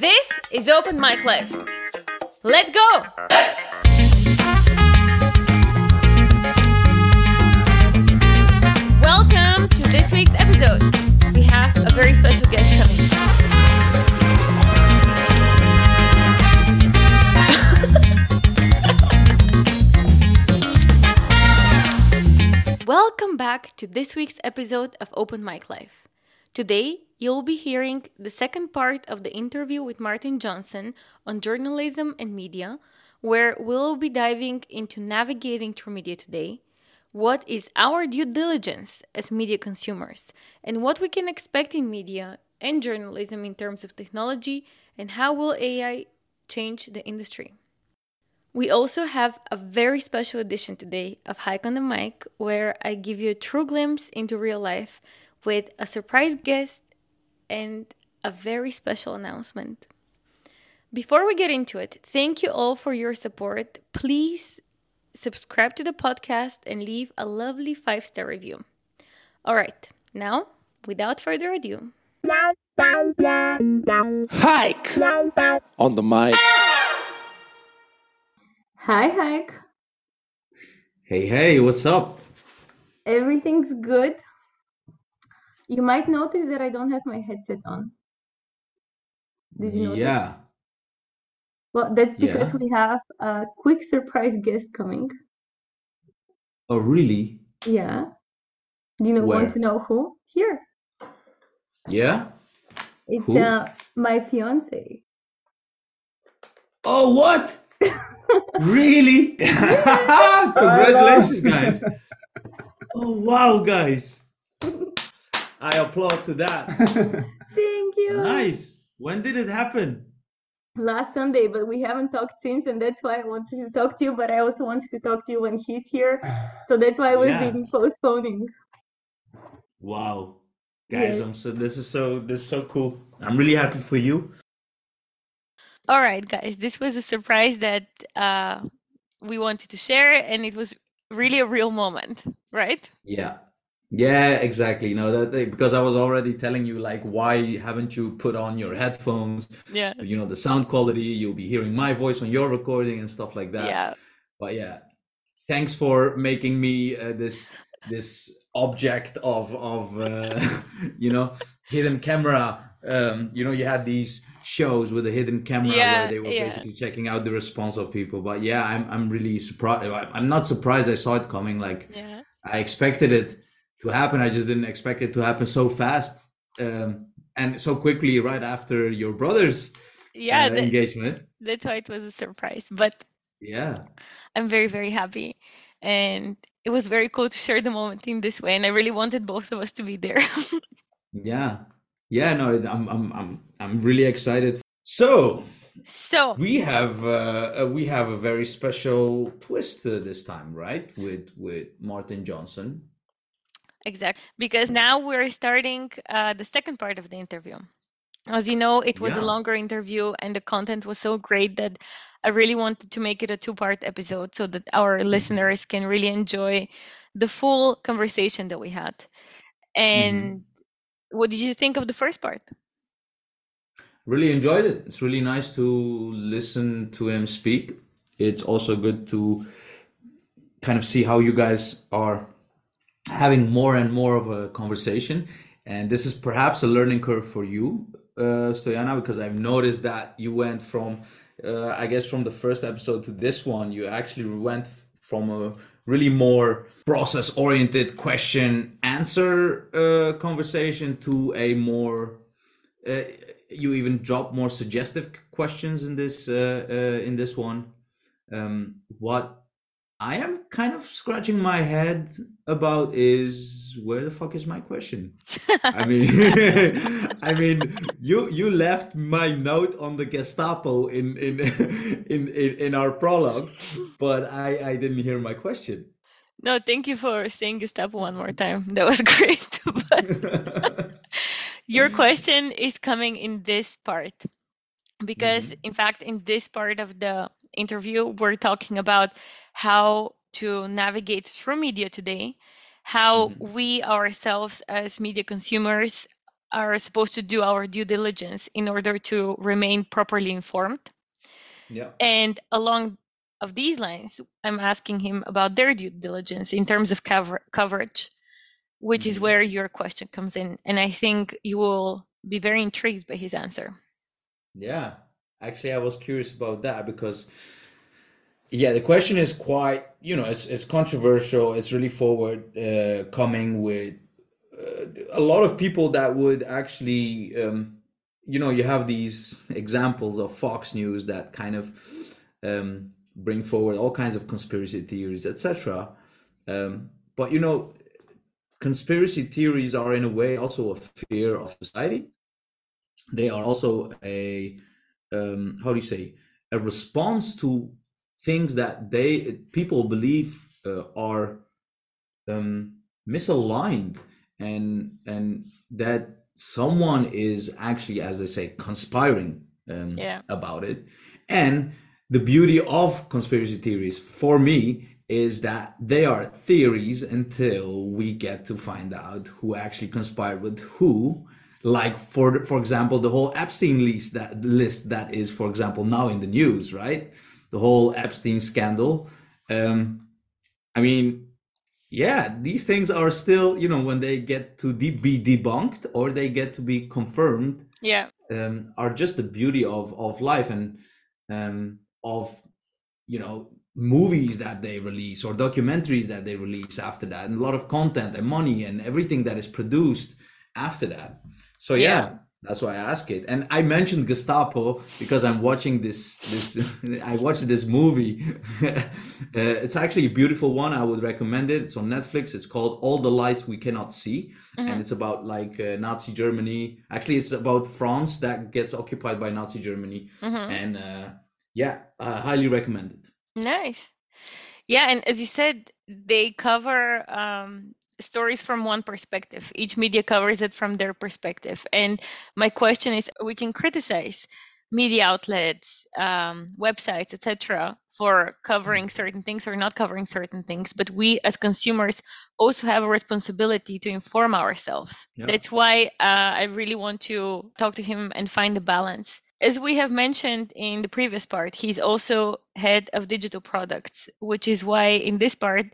This is Open Mic Life. Let's go! Welcome to this week's episode. We have a very special guest coming. Welcome back to this week's episode of Open Mic Life. Today, you'll be hearing the second part of the interview with Martin Jonsson on journalism and media, where we'll be diving into navigating through media today, what is our due diligence as media consumers, and what we can expect in media and journalism in terms of technology, and how will AI change the industry. We also have a very special edition today of Haik on the Mic, where I give you a true glimpse into real life with a surprise guest and a very special announcement. Before we get into it, thank you all for your support. Please subscribe to the podcast and leave a lovely five star review. All right, now, without further ado, Haik on the mic. hi, Haik. Hey, hey, what's up? Everything's good. You might notice that I don't have my headset on. Did you notice? Yeah. Well, that's because Yeah. we have a quick surprise guest coming. Oh, really? Yeah. Do you know, want to know who? Here. Yeah? It's Who? uh, my fiance. Oh, what? really? Congratulations, guys. Oh, wow, guys. I applaud to that. Thank you. Nice. When did it happen? Last Sunday, but we haven't talked since, and that's why I wanted to talk to you. But I also wanted to talk to you when he's here, so that's why we've Yeah. been postponing. Wow. Guys, Yes. I'm so this is so this is so cool. I'm really happy for you. All right, guys, this was a surprise that uh, we wanted to share, and it was really a real moment, right? Yeah. Yeah, exactly. No, that they, because I was already telling you like why haven't you put on your headphones? Yeah. You know, the sound quality, you'll be hearing my voice on your recording and stuff like that. Yeah. But yeah, thanks for making me uh, this this object of of uh, you know, hidden camera. Um, you know, you had these shows with a hidden camera Yeah, where they were yeah. basically checking out the response of people. But yeah, I'm I'm really surprised. I'm not surprised I saw it coming. Like Yeah. I expected it to happen. I just didn't expect it to happen so fast um, and so quickly right after your brother's Yeah. uh, that- engagement. that's why it was a surprise. But Yeah, I'm very, very happy. And it was very cool to share the moment in this way. And I really wanted both of us to be there. yeah, yeah. No, I'm I'm I'm I'm really excited. So so, we have uh, uh, we have a very special twist uh, this time, right? With with Martin Jonsson. Exactly. Because now we're starting uh, the second part of the interview. As you know, it was a longer interview and the content was so great that I really wanted to make it a two part episode so that our listeners can really enjoy the full conversation that we had. And what did you think of the first part? really enjoyed it. It's really nice to listen to him speak. It's also good to kind of see how you guys are having more and more of a conversation. And this is perhaps a learning curve for you, uh, Stoyana, because I've noticed that you went from, uh, I guess, from the first episode to this one, you actually went from a really more process oriented question answer uh, conversation to a more uh, you even drop more suggestive questions in this uh, uh, in this one. Um, what I am kind of scratching my head about is where the fuck is my question? I mean, I mean, you you left my note on the Gestapo in in in in, in our prologue, but I I didn't hear my question. No, thank you for saying Gestapo one more time. That was great. but your question is coming in this part because mm-hmm. in fact in this part of the interview we're talking about how to navigate through media today how Mhm. we ourselves as media consumers are supposed to do our due diligence in order to remain properly informed. Yeah. And along of these lines, I'm asking him about their due diligence in terms of cover- coverage, which is Mhm. where your question comes in. And I think you will be very intrigued by his answer. Yeah, actually, I was curious about that because, yeah, the question is quite, you know, it's it's controversial. It's really forward uh, coming with uh, a lot of people that would actually, um, you know, you have these examples of Fox News that kind of um, bring forward all kinds of conspiracy theories, etc. Um, but you know, conspiracy theories are in a way also a fear of society they are also a um, how do you say a response to things that they people believe uh, are um, misaligned and and that someone is actually as they say conspiring um, Yeah. about it and the beauty of conspiracy theories for me is that they are theories until we get to find out who actually conspired with who like for for example the whole epstein list that list that is for example now in the news right? The whole epstein scandal. Um i mean yeah these things are still you know when they get to de- be debunked or they get to be confirmed Yeah. um, are just the beauty of of life and um, of you know movies that they release or documentaries that they release after that and a lot of content and money and everything that is produced after that so yeah, Yeah. that's why i ask it. And i mentioned gestapo because i'm watching this this i watched this movie. Uh, it's actually a beautiful one. I would recommend it. It's on netflix. It's called all the lights we cannot see. And it's about like uh, nazi germany. Actually it's about france that gets occupied by nazi germany. And uh, yeah i highly recommend it. Nice. Yeah, and as you said, they cover um, stories from one perspective. Each media covers it from their perspective. And my question is, we can criticize media outlets, um, websites, etc., for covering certain things or not covering certain things, but we as consumers also have a responsibility to inform ourselves. Yeah. That's why uh, I really want to talk to him and find the balance. As we have mentioned in the previous part, he's also head of digital products, which is why in this part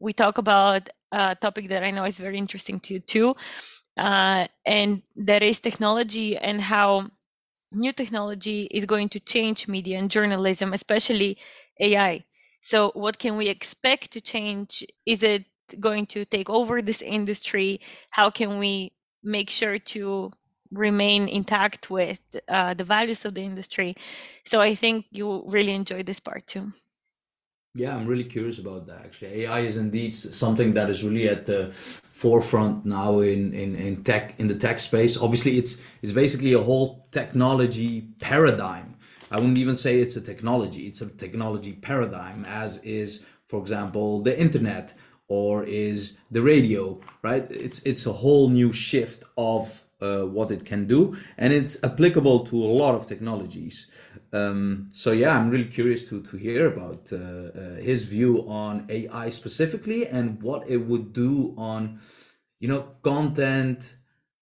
we talk about a topic that I know is very interesting to you too, uh, and that is technology and how new technology is going to change media and journalism, especially AI. So, what can we expect to change? Is it going to take over this industry? How can we make sure to remain intact with uh, the values of the industry? So, I think you really enjoy this part too. Yeah, I'm really curious about that actually. AI is indeed something that is really at the forefront now in, in, in tech in the tech space. Obviously it's it's basically a whole technology paradigm. I wouldn't even say it's a technology, it's a technology paradigm, as is, for example, the internet or is the radio, right? It's it's a whole new shift of uh, what it can do, and it's applicable to a lot of technologies. Um, so yeah, I'm really curious to to hear about uh, uh, his view on AI specifically and what it would do on, you know, content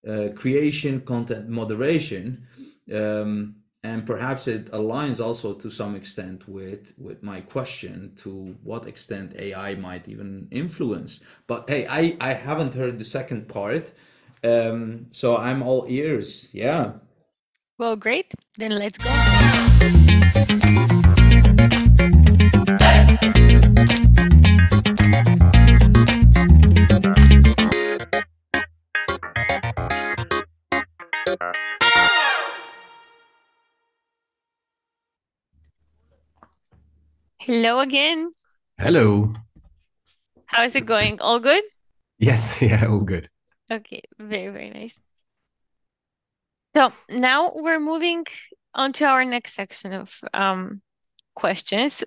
uh, creation, content moderation, um, and perhaps it aligns also to some extent with with my question to what extent AI might even influence. But hey, I I haven't heard the second part, um, so I'm all ears. Yeah. Well, great. Then let's go. Hello again. Hello. How is it going? All good? Yes, yeah, all good. Okay, very, very nice. So now we're moving on to our next section of um, questions.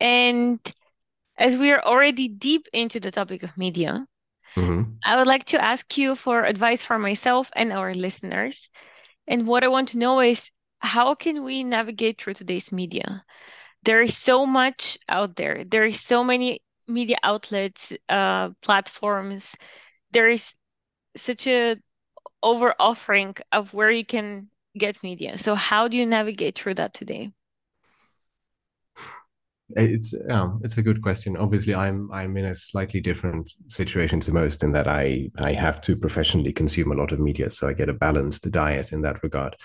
And as we are already deep into the topic of media, hmm I would like to ask you for advice for myself and our listeners. And what I want to know is how can we navigate through today's media? There is so much out there. There is so many media outlets, uh, platforms. There is such a over offering of where you can get media. So how do you navigate through that today? It's um, it's a good question. Obviously, I'm I'm in a slightly different situation to most in that I I have to professionally consume a lot of media, so I get a balanced diet in that regard.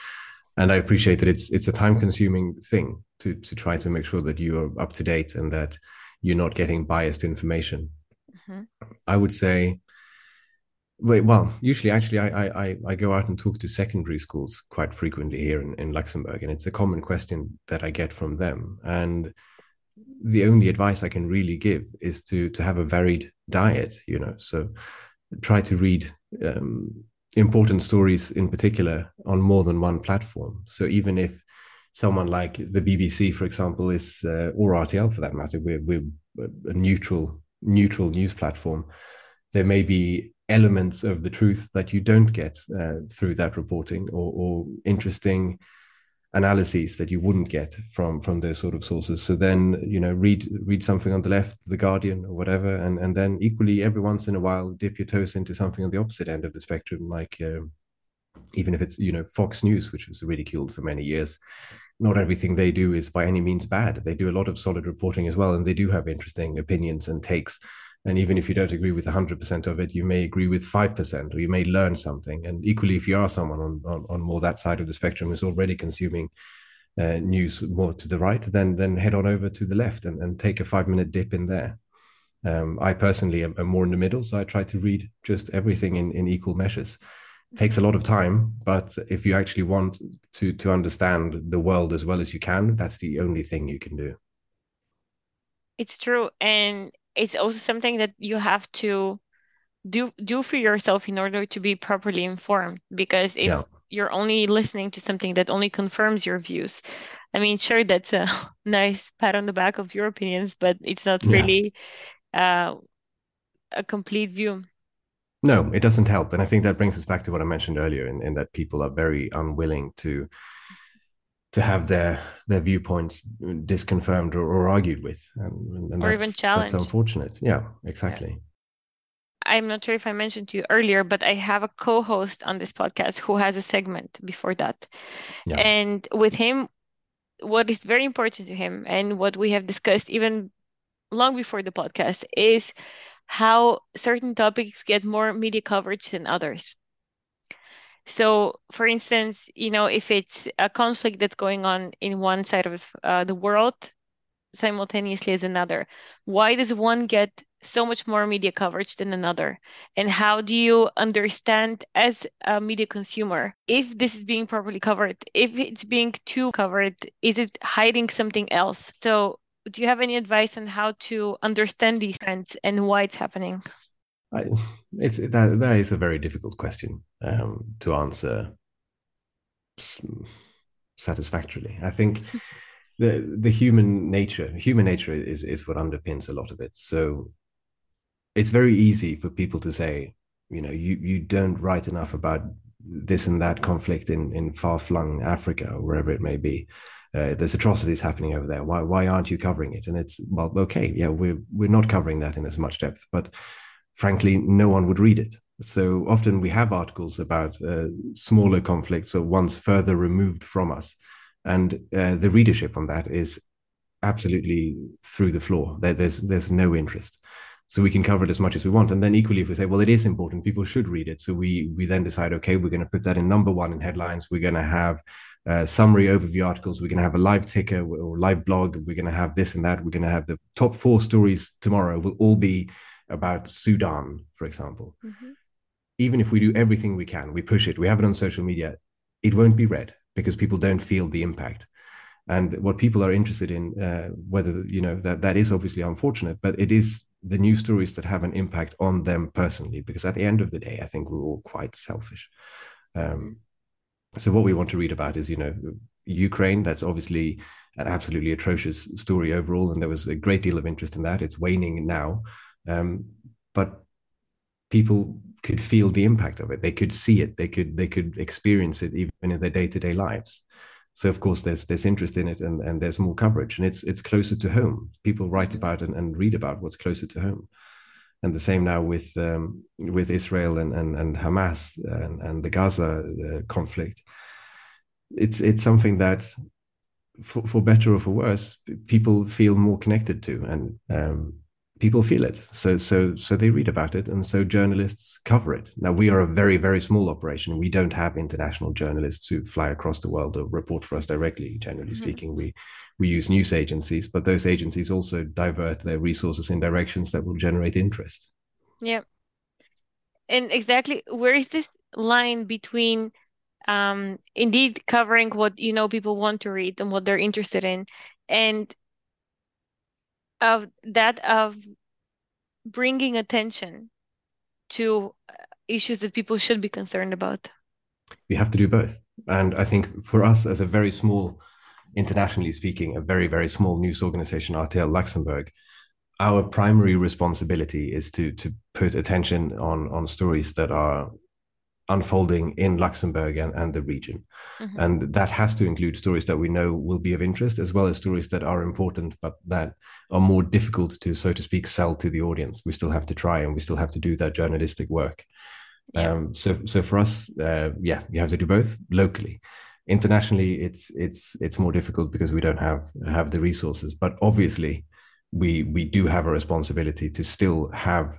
And I appreciate that it's it's a time consuming thing to to try to make sure that you are up to date and that you're not getting biased information. Mm-hmm. I would say well, usually, actually, I, I I go out and talk to secondary schools quite frequently here in, in Luxembourg, and it's a common question that I get from them. And the only advice I can really give is to to have a varied diet. You know, so try to read um, important stories in particular on more than one platform. So even if someone like the BBC, for example, is uh, or RTL for that matter, we're we're a neutral neutral news platform. There may be elements of the truth that you don't get uh, through that reporting or, or, interesting analyses that you wouldn't get from from those sort of sources. So then you know read read something on the left the guardian or whatever and and then equally every once in a while dip your toes into something on the opposite end of the spectrum like um, even if it's you know fox news which was ridiculed for many years. Not everything they do is by any means bad. They do a lot of solid reporting as well and they do have interesting opinions and takes and even if you don't agree with 100% of it, you may agree with 5%, or you may learn something. And equally, if you are someone on, on, on more that side of the spectrum who's already consuming uh, news more to the right, then then head on over to the left and, and take a five minute dip in there. Um, I personally am, am, more in the middle, so I try to read just everything in, in equal measures. It takes a lot of time, but if you actually want to to understand the world as well as you can, that's the only thing you can do. It's true, and it's also something that you have to do do for yourself in order to be properly informed because if yeah. you're only listening to something that only confirms your views i mean sure that's a nice pat on the back of your opinions but it's not really yeah. uh, a complete view no it doesn't help and i think that brings us back to what i mentioned earlier in, in that people are very unwilling to to have their their viewpoints disconfirmed or, or argued with, and, and or even challenged. That's unfortunate. Yeah, exactly. Yeah. I'm not sure if I mentioned to you earlier, but I have a co-host on this podcast who has a segment before that, yeah. and with him, what is very important to him, and what we have discussed even long before the podcast, is how certain topics get more media coverage than others. So, for instance, you know, if it's a conflict that's going on in one side of uh, the world simultaneously as another, why does one get so much more media coverage than another? And how do you understand as a media consumer if this is being properly covered? If it's being too covered, is it hiding something else? So, do you have any advice on how to understand these trends and why it's happening? I, it's that that is a very difficult question um, to answer satisfactorily. I think the the human nature, human nature is is what underpins a lot of it. So it's very easy for people to say, you know, you you don't write enough about this and that conflict in in far flung Africa or wherever it may be. Uh, there's atrocities happening over there. Why why aren't you covering it? And it's well, okay, yeah, we're we're not covering that in as much depth, but frankly, no one would read it. So often we have articles about uh, smaller conflicts or ones further removed from us. And uh, the readership on that is absolutely through the floor. There, there's, there's no interest. So we can cover it as much as we want. And then equally, if we say, well, it is important, people should read it. So we, we then decide, okay, we're going to put that in number one in headlines. We're going to have uh, summary overview articles. We're going to have a live ticker or live blog. We're going to have this and that. We're going to have the top four stories tomorrow will all be about Sudan, for example, mm-hmm. even if we do everything we can, we push it, we have it on social media, it won't be read because people don't feel the impact. And what people are interested in, uh, whether you know that that is obviously unfortunate, but it is the news stories that have an impact on them personally. Because at the end of the day, I think we're all quite selfish. Um, so what we want to read about is, you know, Ukraine. That's obviously an absolutely atrocious story overall, and there was a great deal of interest in that. It's waning now, um, but people could feel the impact of it. They could see it. They could they could experience it even in their day to day lives. So of course there's there's interest in it and, and there's more coverage and it's it's closer to home. People write about and, and read about what's closer to home. and the same now with um, with Israel and and, and Hamas and, and the Gaza uh, conflict. It's it's something that, for, for better or for worse, people feel more connected to, and um, people feel it. So so so they read about it, and so journalists cover it. Now we are a very very small operation. We don't have international journalists who fly across the world or report for us directly. Generally mm-hmm. speaking, we we use news agencies, but those agencies also divert their resources in directions that will generate interest. Yeah, and exactly where is this line between um, indeed covering what you know people want to read and what they're interested in, and of that of bringing attention to uh, issues that people should be concerned about. We have to do both. And i think for us as a very small internationally speaking a very very small news organization rtl luxembourg our primary responsibility is to to put attention on on stories that are unfolding in Luxembourg and, and the region. Mm-hmm. And that has to include stories that we know will be of interest, as well as stories that are important, but that are more difficult to, so to speak, sell to the audience. We still have to try and we still have to do that journalistic work. Yeah. Um, so, so for us, uh, yeah, you have to do both locally. Internationally, it's it's it's more difficult because we don't have have the resources. But obviously, we we do have a responsibility to still have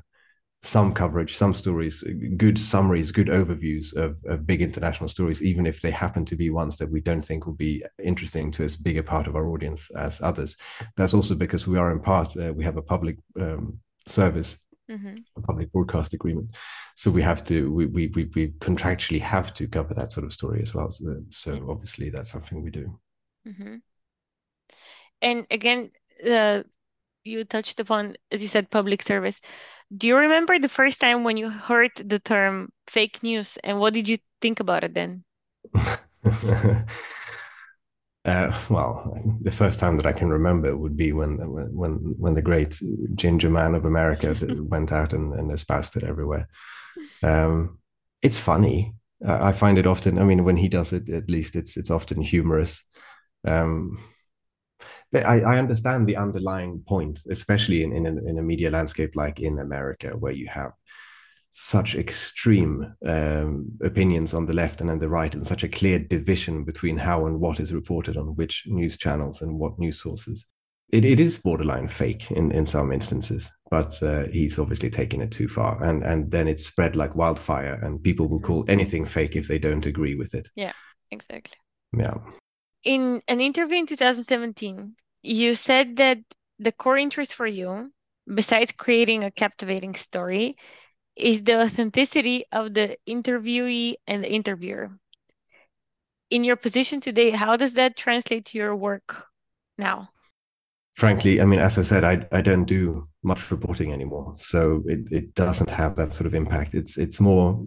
some coverage, some stories, good summaries, good overviews of, of big international stories, even if they happen to be ones that we don't think will be interesting to as big a part of our audience as others. That's also because we are in part, uh, we have a public um, service, mm-hmm. a public broadcast agreement. So we have to, we, we, we, we, contractually have to cover that sort of story as well. So, so obviously that's something we do. Mm-hmm. And again, uh, you touched upon, as you said, public service. Do you remember the first time when you heard the term fake news and what did you think about it then? Uh, well, the first time that I can remember would be when when when the great ginger man of America went out and, and espoused it everywhere. Um, it's funny. I find it often. I mean, when he does it, at least it's it's often humorous. Um, I, I understand the underlying point, especially in, in, a, in a media landscape like in America, where you have such extreme um, opinions on the left and on the right, and such a clear division between how and what is reported on which news channels and what news sources. It, it is borderline fake in, in some instances, but uh, he's obviously taken it too far, and and then it's spread like wildfire, and people will call anything fake if they don't agree with it. Yeah, exactly. Yeah in an interview in 2017, you said that the core interest for you, besides creating a captivating story, is the authenticity of the interviewee and the interviewer. In your position today, how does that translate to your work now? Frankly, I mean, as I said, I, I don't do much reporting anymore. So it, it doesn't have that sort of impact. It's it's more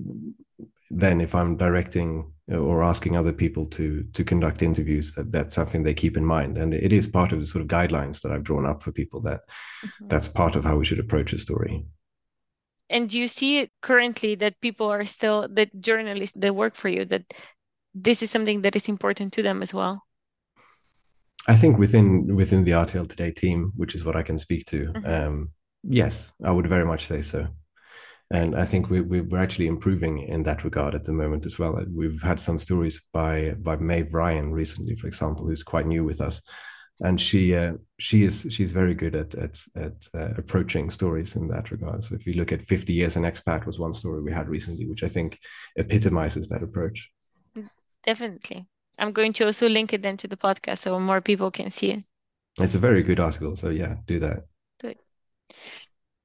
than if I'm directing or asking other people to to conduct interviews, that that's something they keep in mind, and it is part of the sort of guidelines that I've drawn up for people. That mm-hmm. that's part of how we should approach a story. And do you see it currently that people are still that journalists that work for you that this is something that is important to them as well? I think within within the RTL Today team, which is what I can speak to, mm-hmm. um, yes, I would very much say so and I think we, we're actually improving in that regard at the moment as well. We've had some stories by by Maeve Ryan recently, for example, who's quite new with us, and she uh, she is she's very good at at at uh, approaching stories in that regard. So if you look at 50 years an expat was one story we had recently, which I think epitomizes that approach. Definitely, I'm going to also link it then to the podcast so more people can see it. It's a very good article, so yeah, do that. Good.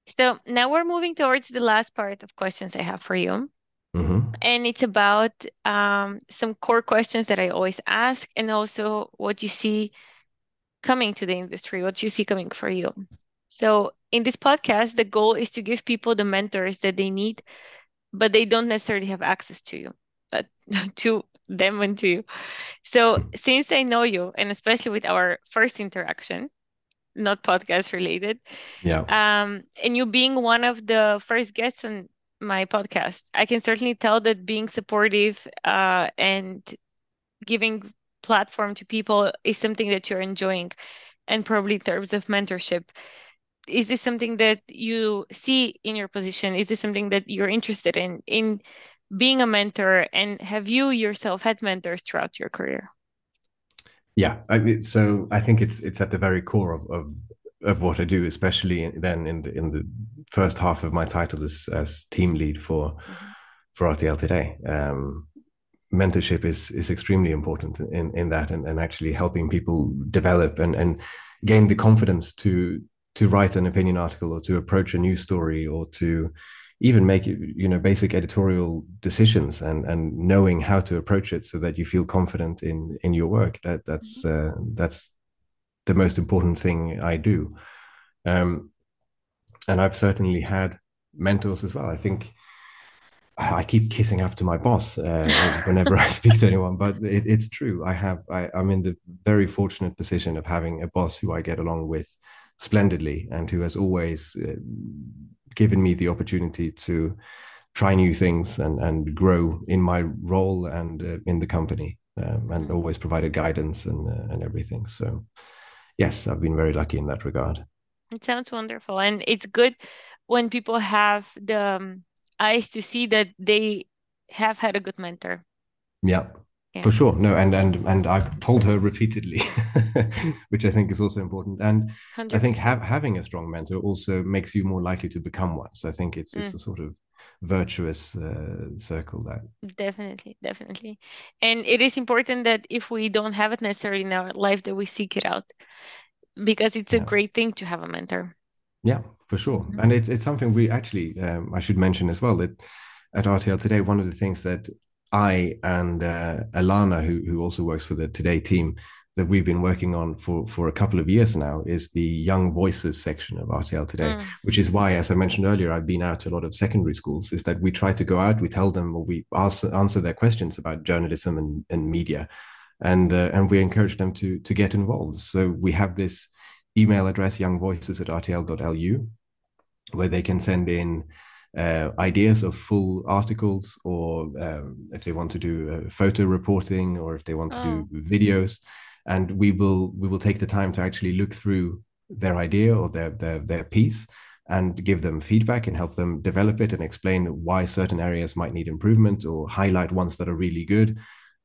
So now we're moving towards the last part of questions I have for you. Mm-hmm. And it's about um, some core questions that I always ask, and also what you see coming to the industry, what you see coming for you. So, in this podcast, the goal is to give people the mentors that they need, but they don't necessarily have access to you, but to them and to you. So, since I know you, and especially with our first interaction, not podcast related. Yeah. Um, and you being one of the first guests on my podcast, I can certainly tell that being supportive uh, and giving platform to people is something that you're enjoying, and probably in terms of mentorship. is this something that you see in your position? Is this something that you're interested in in being a mentor? And have you yourself had mentors throughout your career? Yeah, I so I think it's it's at the very core of, of of what I do, especially then in the in the first half of my title as as team lead for for RTL today. Um, mentorship is is extremely important in in that and, and actually helping people develop and and gain the confidence to to write an opinion article or to approach a news story or to even make you know basic editorial decisions and and knowing how to approach it so that you feel confident in in your work that that's mm-hmm. uh, that's the most important thing I do um, and I've certainly had mentors as well I think I keep kissing up to my boss uh, whenever I speak to anyone, but it, it's true. I have I, am in the very fortunate position of having a boss who I get along with splendidly and who has always uh, given me the opportunity to try new things and and grow in my role and uh, in the company, um, and mm. always provided guidance and uh, and everything. So, yes, I've been very lucky in that regard. It sounds wonderful, and it's good when people have the um, eyes to see that they have had a good mentor. Yeah, yeah. for sure. No, and and and I've told her repeatedly, which I think is also important. And 100%. I think ha- having a strong mentor also makes you more likely to become one. So I think it's it's mm. a sort of virtuous uh, circle that definitely definitely and it is important that if we don't have it necessarily in our life that we seek it out because it's yeah. a great thing to have a mentor yeah, for sure. Mm-hmm. And it's it's something we actually um, I should mention as well that at RTL today one of the things that I and uh, Alana, who who also works for the Today team, that we've been working on for for a couple of years now is the Young Voices section of RTL today, mm. which is why, as I mentioned earlier, I've been out to a lot of secondary schools. Is that we try to go out, we tell them, or we ask, answer their questions about journalism and, and media, and uh, and we encourage them to to get involved. So we have this email address youngvoices at rtl.lu, where they can send in uh, ideas of full articles, or um, if they want to do uh, photo reporting, or if they want to oh. do videos, and we will we will take the time to actually look through their idea or their their their piece and give them feedback and help them develop it and explain why certain areas might need improvement or highlight ones that are really good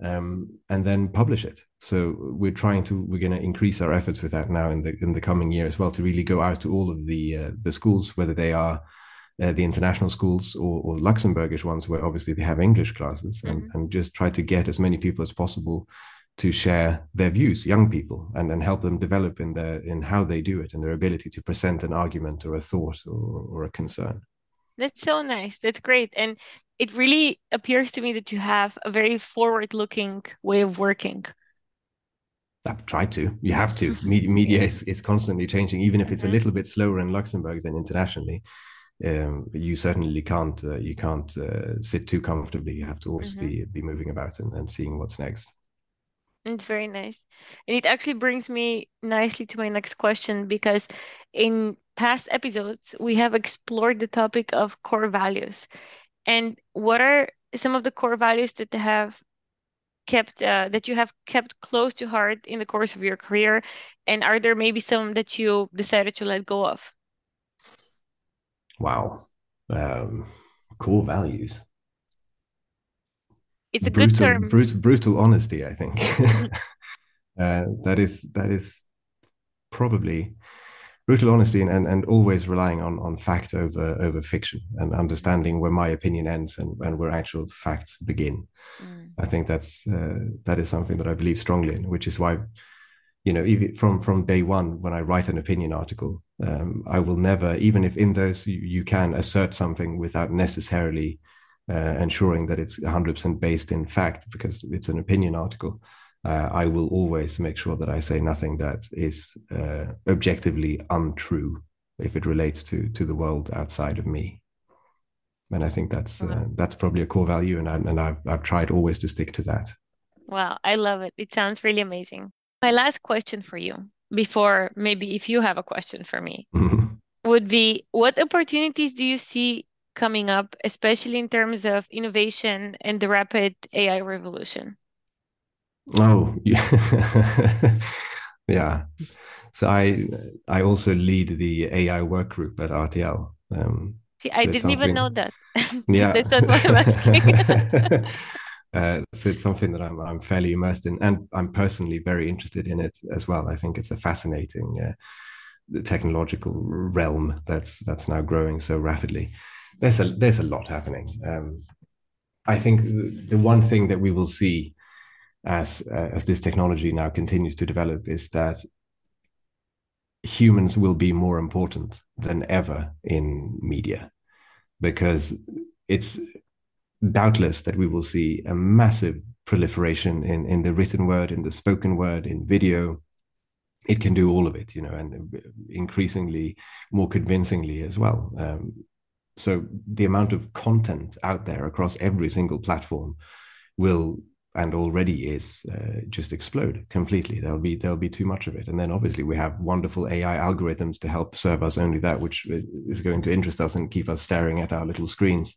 um, and then publish it. So we're trying to we're going to increase our efforts with that now in the in the coming year as well to really go out to all of the uh, the schools, whether they are uh, the international schools or, or, Luxembourgish ones, where obviously they have English classes, and, mm-hmm. and just try to get as many people as possible to share their views, young people, and, and help them develop in their in how they do it and their ability to present an argument or a thought or, or a concern. That's so nice. That's great. And it really appears to me that you have a very forward looking way of working. I've tried to. You have to. Media, media is, is constantly changing, even if it's mm-hmm. a little bit slower in Luxembourg than internationally. Um, you certainly can't uh, you can't uh, sit too comfortably. You have to always mm-hmm. be be moving about and, and seeing what's next. It's very nice. And it actually brings me nicely to my next question because in past episodes, we have explored the topic of core values. And what are some of the core values that have kept uh, that you have kept close to heart in the course of your career? And are there maybe some that you decided to let go of? Wow. Um, core values it's a brutal, good term. Brutal, brutal honesty, I think. uh, that is that is probably brutal honesty and, and, and always relying on, on fact over over fiction and understanding where my opinion ends and, and where actual facts begin. Mm. I think that's uh, that is something that I believe strongly in, which is why you know even from from day one when I write an opinion article, um, I will never even if in those you, you can assert something without necessarily uh, ensuring that it's 100% based in fact because it's an opinion article. Uh, I will always make sure that I say nothing that is uh, objectively untrue if it relates to to the world outside of me. And I think that's uh, that's probably a core value, and I, and I've I've tried always to stick to that. Wow, I love it. It sounds really amazing. My last question for you, before maybe if you have a question for me, would be: What opportunities do you see coming up, especially in terms of innovation and the rapid AI revolution? Oh, yeah. yeah. So I I also lead the AI work group at RTL. Um, See, I so it's didn't even know that. yeah, That's not what I'm asking. uh, so it's something that I'm I'm fairly immersed in, and I'm personally very interested in it as well. I think it's a fascinating uh, technological realm that's that's now growing so rapidly. There's a there's a lot happening. Um, I think the, the one thing that we will see as uh, as this technology now continues to develop is that humans will be more important than ever in media because it's doubtless that we will see a massive proliferation in in the written word in the spoken word in video. It can do all of it you know and increasingly more convincingly as well. Um, so the amount of content out there across every single platform will and already is uh, just explode completely. There'll be there'll be too much of it. And then obviously we have wonderful ai algorithms to help serve us only that which is going to interest us and keep us staring at our little screens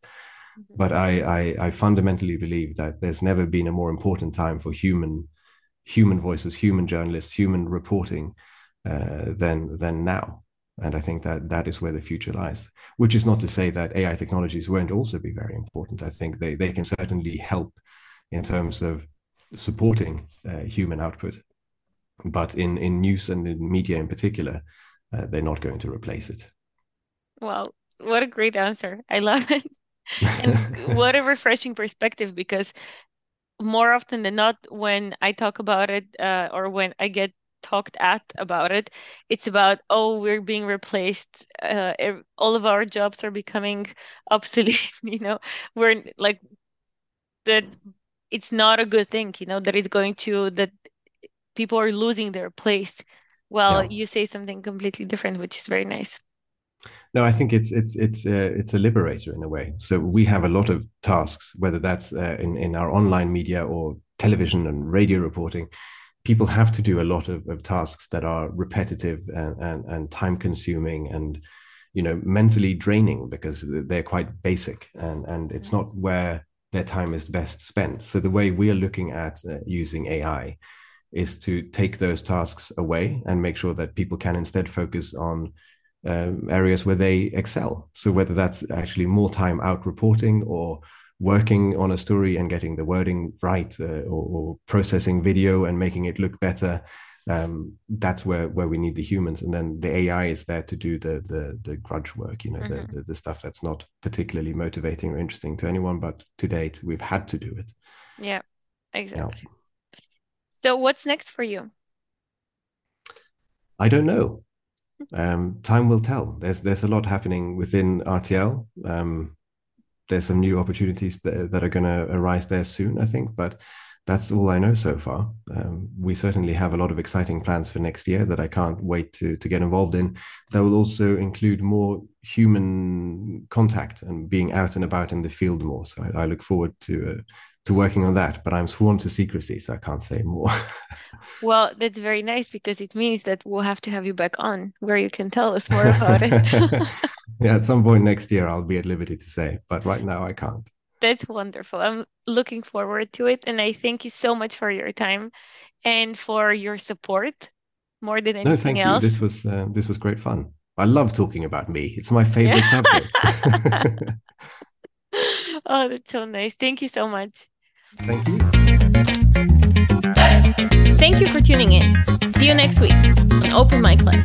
but I, I i fundamentally believe that there's never been a more important time for human human voices human journalists human reporting uh, than than now and i think that that is where the future lies which is not to say that ai technologies won't also be very important i think they they can certainly help in terms of supporting uh, human output. But in, in news and in media in particular, uh, they're not going to replace it. Well, what a great answer. I love it. And what a refreshing perspective because more often than not, when I talk about it uh, or when I get talked at about it, it's about, oh, we're being replaced. Uh, all of our jobs are becoming obsolete. You know, we're like that. It's not a good thing. You know that it's going to that people are losing their place. Well, Yeah. you say something completely different, which is very nice. No, I think it's it's it's uh, it's a liberator in a way. So we have a lot of tasks, whether that's uh, in in our online media or television and radio reporting. People have to do a lot of, of tasks that are repetitive and, and and time consuming and you know mentally draining because they're quite basic and and it's not where their time is best spent. So the way we are looking at uh, using AI is to take those tasks away and make sure that people can instead focus on um, areas where they excel. So whether that's actually more time out reporting or working on a story and getting the wording right, uh, or, or, processing video and making it look better, um, that's where where we need the humans. And then the AI is there to do the the, the grudge work, you know, Mhm. the, the the stuff that's not particularly motivating or interesting to anyone. But to date, we've had to do it. Yeah, Yeah. exactly. So what's next for you? I don't know. Um, time will tell. There's there's a lot happening within RTL. Um, there's some new opportunities that, that are going to arise there soon, I think. But that's all I know so far. Um, we certainly have a lot of exciting plans for next year that I can't wait to to get involved in. That will also include more human contact and being out and about in the field more. So I, I look forward to uh, to working on that. But I'm sworn to secrecy, so I can't say more. Well, that's very nice because it means that we'll have to have you back on where you can tell us more about it. yeah, at some point next year, I'll be at liberty to say, but right now I can't. That's wonderful. I'm looking forward to it. And I thank you so much for your time and for your support more than anything No, thank you. This was uh, this was great fun. I love talking about me. It's my favorite subject. Oh, that's so nice. Thank you so much. Thank you. Thank you for tuning in. See you next week on Open Mic Live.